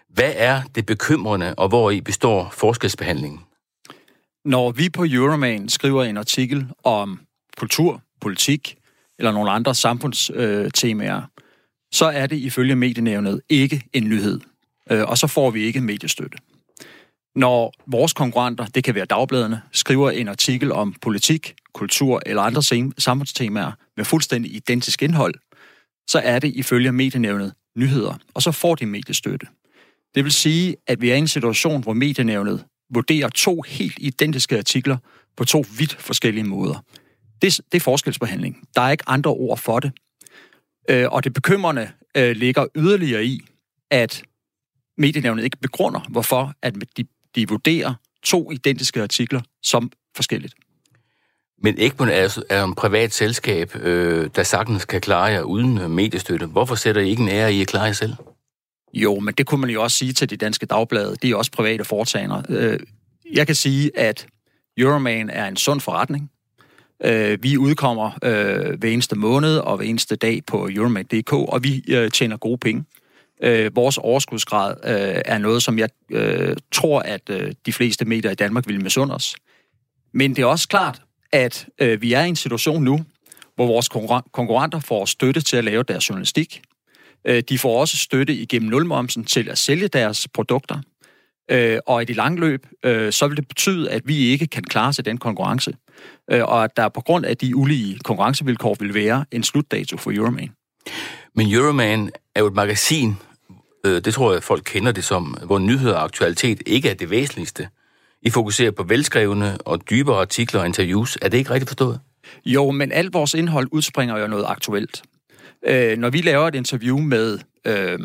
Hvad er det bekymrende, og hvor i består forskelsbehandlingen? Når vi på Euroman skriver en artikel om kultur, politik eller nogle andre samfundstemaer, så er det ifølge medienævnet ikke en nyhed. Øh, og så får vi ikke mediestøtte. Når vores konkurrenter, det kan være dagbladene, skriver en artikel om politik, kultur eller andre samfundstemaer med fuldstændig identisk indhold, så er det ifølge medienævnet nyheder, og så får de mediestøtte. Det vil sige, at vi er i en situation, hvor medienævnet vurderer to helt identiske artikler på to vidt forskellige måder. Det, det er forskelsbehandling. Der er ikke andre ord for det. Øh, og det bekymrende øh, ligger yderligere i, at medienævnet ikke begrunder, hvorfor at de, de vurderer to identiske artikler som forskelligt. Men Egmont er, er en privat selskab, øh, der sagtens kan klare jer uden øh, mediestøtte. Hvorfor sætter I ikke en ære i at klare jer selv? Jo, men det kunne man jo også sige til de danske dagblade. De er også private foretagender. Øh, jeg kan sige, at Euroman er en sund forretning. Øh, vi udkommer øh, hver eneste måned og hver eneste dag på Euroman.dk, og vi øh, tjener gode penge. Øh, vores overskudsgrad øh, er noget, som jeg øh, tror, at øh, de fleste medier i Danmark vil misunde os. Men det er også klart, at øh, vi er i en situation nu, hvor vores konkurrenter får støtte til at lave deres journalistik. Øh, de får også støtte igennem nulmomsen til at sælge deres produkter. Øh, og i det lange løb, øh, så vil det betyde, at vi ikke kan klare sig den konkurrence. Øh, og at der på grund af de ulige konkurrencevilkår vil være en slutdato for Euroman. Men Euroman er jo et magasin, øh, det tror jeg, folk kender det som, hvor nyheder og aktualitet ikke er det væsentligste. I fokuserer på velskrevne og dybere artikler og interviews. Er det ikke rigtigt forstået? Jo, men alt vores indhold udspringer jo noget aktuelt. Øh, når vi laver et interview med øh,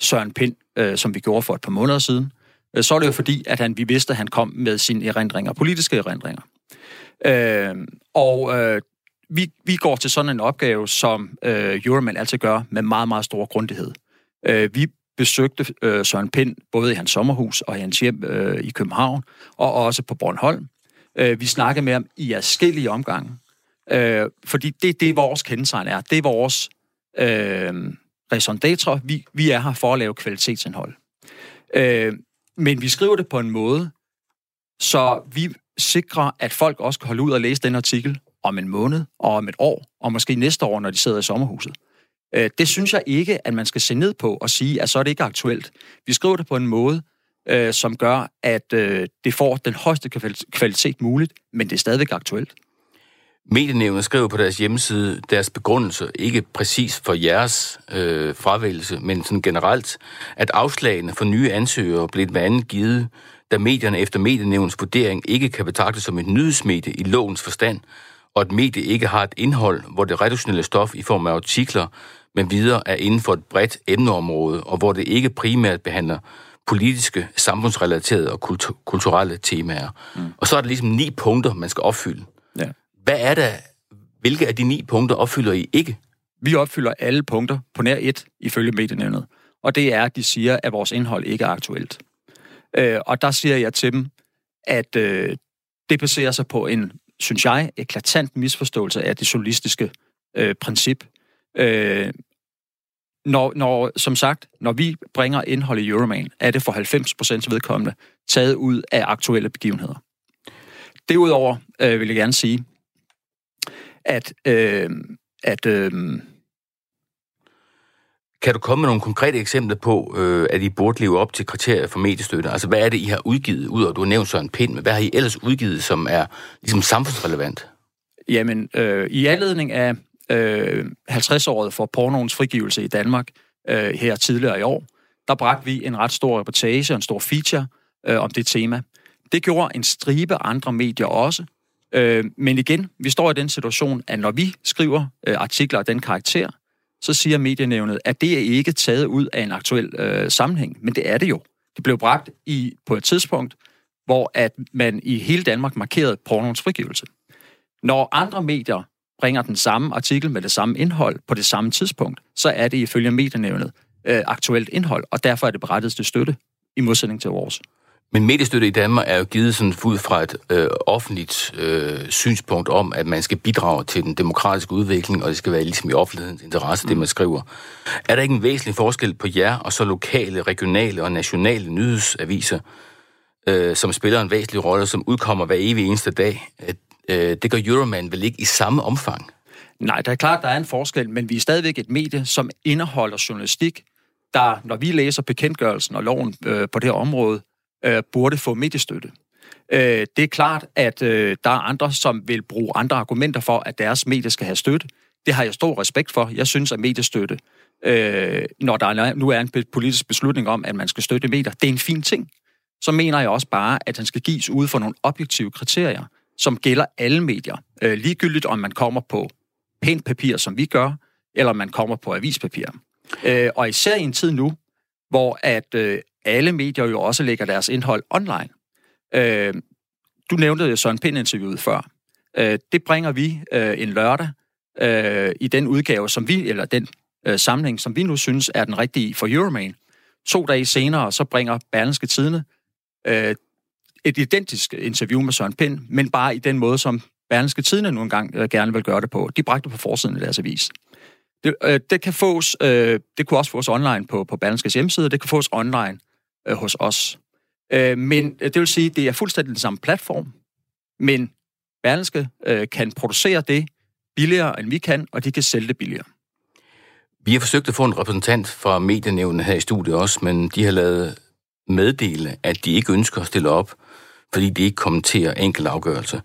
Søren Pind, øh, som vi gjorde for et par måneder siden, øh, så er det jo fordi, at han, vi vidste, at han kom med sine erindringer, politiske erindringer. Øh, og øh, vi, vi går til sådan en opgave, som øh, Euroman altid gør, med meget, meget stor grundighed. Øh, vi besøgte øh, Søren Pind både i hans sommerhus og i hans hjem øh, i København, og også på Bornholm. Øh, vi snakkede med ham i forskellige omgange, øh, fordi det det, vores kendetegn er. Det er vores øh, raison d'etre. Vi, vi er her for at lave kvalitetsindhold. Øh, men vi skriver det på en måde, så vi sikrer, at folk også kan holde ud og læse den artikel om en måned, og om et år, og måske næste år, når de sidder i sommerhuset. Øh, det synes jeg ikke, at man skal se ned på og sige, at så er det ikke aktuelt. Vi skriver det på en måde, øh, som gør, at øh, det får den højeste kvalitet muligt, men det er stadigvæk aktuelt. Medienævnet skriver på deres hjemmeside deres begrundelse, ikke præcis for jeres øh, fravælgelse, men sådan generelt, at afslagene for nye ansøgere blev blandt andet givet, da medierne efter medienævnets vurdering ikke kan betragtes som et nyhedsmedie i lovens forstand, og at medie ikke har et indhold, hvor det redaktionelle stof i form af artikler, men videre er inden for et bredt emneområde, og hvor det ikke primært behandler politiske, samfundsrelaterede og kultur- kulturelle temaer. Mm. Og så er der ligesom ni punkter, man skal opfylde. Ja. Hvad er der, hvilke af de ni punkter opfylder I ikke? Vi opfylder alle punkter på nær et, ifølge medienævnet. Og det er, at de siger, at vores indhold ikke er aktuelt. Øh, og der siger jeg til dem, at øh, det baserer sig på en, synes jeg, eklatant misforståelse af det journalistiske øh, princip. Øh, når, når, som sagt, når vi bringer indhold i Euroman, er det for 90% vedkommende taget ud af aktuelle begivenheder. Derudover øh, vil jeg gerne sige, at, øh, at øh, Kan du komme med nogle konkrete eksempler på, øh, at I burde leve op til kriterier for mediestøtte? Altså, hvad er det, I har udgivet, ud og du har nævnt Søren Pind, men hvad har I ellers udgivet, som er ligesom samfundsrelevant? Jamen, øh, i anledning af øh, 50-året for pornoens frigivelse i Danmark øh, her tidligere i år, der bragte vi en ret stor reportage og en stor feature øh, om det tema. Det gjorde en stribe andre medier også. Øh, men igen, vi står i den situation, at når vi skriver øh, artikler af den karakter, så siger medienævnet, at det er ikke taget ud af en aktuel øh, sammenhæng, men det er det jo. Det blev bragt i på et tidspunkt, hvor at man i hele Danmark markerede pornoens frigivelse. Når andre medier bringer den samme artikel med det samme indhold på det samme tidspunkt, så er det ifølge medienævnet øh, aktuelt indhold, og derfor er det berettiget til støtte i modsætning til vores. Men mediestøtte i Danmark er jo givet sådan ud fra et øh, offentligt øh, synspunkt om, at man skal bidrage til den demokratiske udvikling, og det skal være ligesom i offentlighedens interesse, mm. det man skriver. Er der ikke en væsentlig forskel på jer og så lokale, regionale og nationale nyhedsaviser, øh, som spiller en væsentlig rolle, som udkommer hver evig eneste dag? Øh, det gør Euroman vel ikke i samme omfang? Nej, det er klart, der er en forskel, men vi er stadigvæk et medie, som indeholder journalistik, der, når vi læser bekendtgørelsen og loven øh, på det her område, øh, burde få mediestøtte. Øh, det er klart, at øh, der er andre, som vil bruge andre argumenter for, at deres medie skal have støtte. Det har jeg stor respekt for. Jeg synes, at mediestøtte, øh, når der nu er en politisk beslutning om, at man skal støtte medier, det er en fin ting. Så mener jeg også bare, at den skal gives ud for nogle objektive kriterier, som gælder alle medier. Øh, ligegyldigt om man kommer på pænt papir, som vi gør, eller man kommer på avispapir. Øh, og især i en tid nu, hvor at øh, alle medier jo også lægger deres indhold online. Øh, du nævnte øh, Søren Pind-interviewet før. Øh, det bringer vi øh, en lørdag øh, i den udgave, som vi, eller den øh, samling, som vi nu synes er den rigtige for Euroman. To dage senere, så bringer Berlingske Tidene øh, et identisk interview med Søren Pind, men bare i den måde, som Berlingske Tidene nu engang øh, gerne vil gøre det på. De bragte på forsiden af deres avis. Det, øh, det kan fås, øh, det kunne også fås online på, på Berlingskes hjemmeside, det kan fås online øh, hos os. Øh, men øh, det vil sige, det er fuldstændig den samme platform, men Berlingske øh, kan producere det billigere, end vi kan, og de kan sælge det billigere. Vi har forsøgt at få en repræsentant fra medienævnet her i studiet også, men de har lavet meddele, at de ikke ønsker at stille op, fordi de ikke kommenterer enkel afgørelse.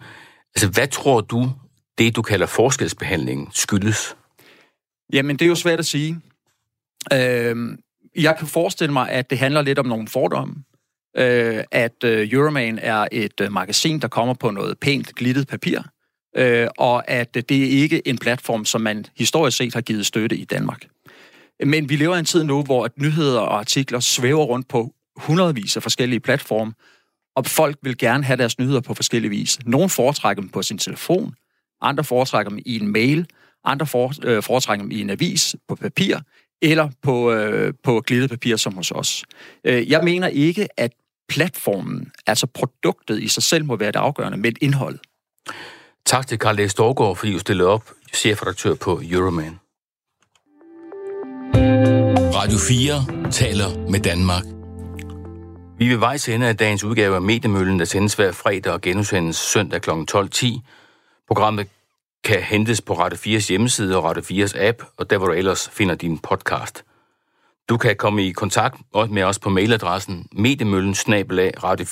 Altså, hvad tror du, det du kalder forskelsbehandling skyldes? Jamen, det er jo svært at sige. Øh, jeg kan forestille mig, at det handler lidt om nogle fordomme. Øh, at øh, Euroman er et øh, magasin, der kommer på noget pænt glittet papir, øh, og at øh, det er ikke en platform, som man historisk set har givet støtte i Danmark. Men vi lever i en tid nu, hvor nyheder og artikler svæver rundt på hundredvis af forskellige platforme, og folk vil gerne have deres nyheder på forskellige vis. Nogle foretrækker dem på sin telefon, andre foretrækker dem i en mail, andre foretrækker dem i en avis på papir, eller på, øh, på glittet papir som hos os. Øh, jeg mener ikke, at platformen, altså produktet i sig selv, må være det afgørende, men indholdet. Tak til Karl Læs Storgård, fordi du stillede op, chefredaktør på Euroman. Radio 4 taler med Danmark. Vi vil vejs ende af dagens udgave af Mediemøllen, der sendes hver fredag og genudsendes søndag kl. 12.10. Programmet kan hentes på Radio 4's hjemmeside og Radio 4's app, og der hvor du ellers finder din podcast. Du kan komme i kontakt med os på mailadressen mediemøllen radio 4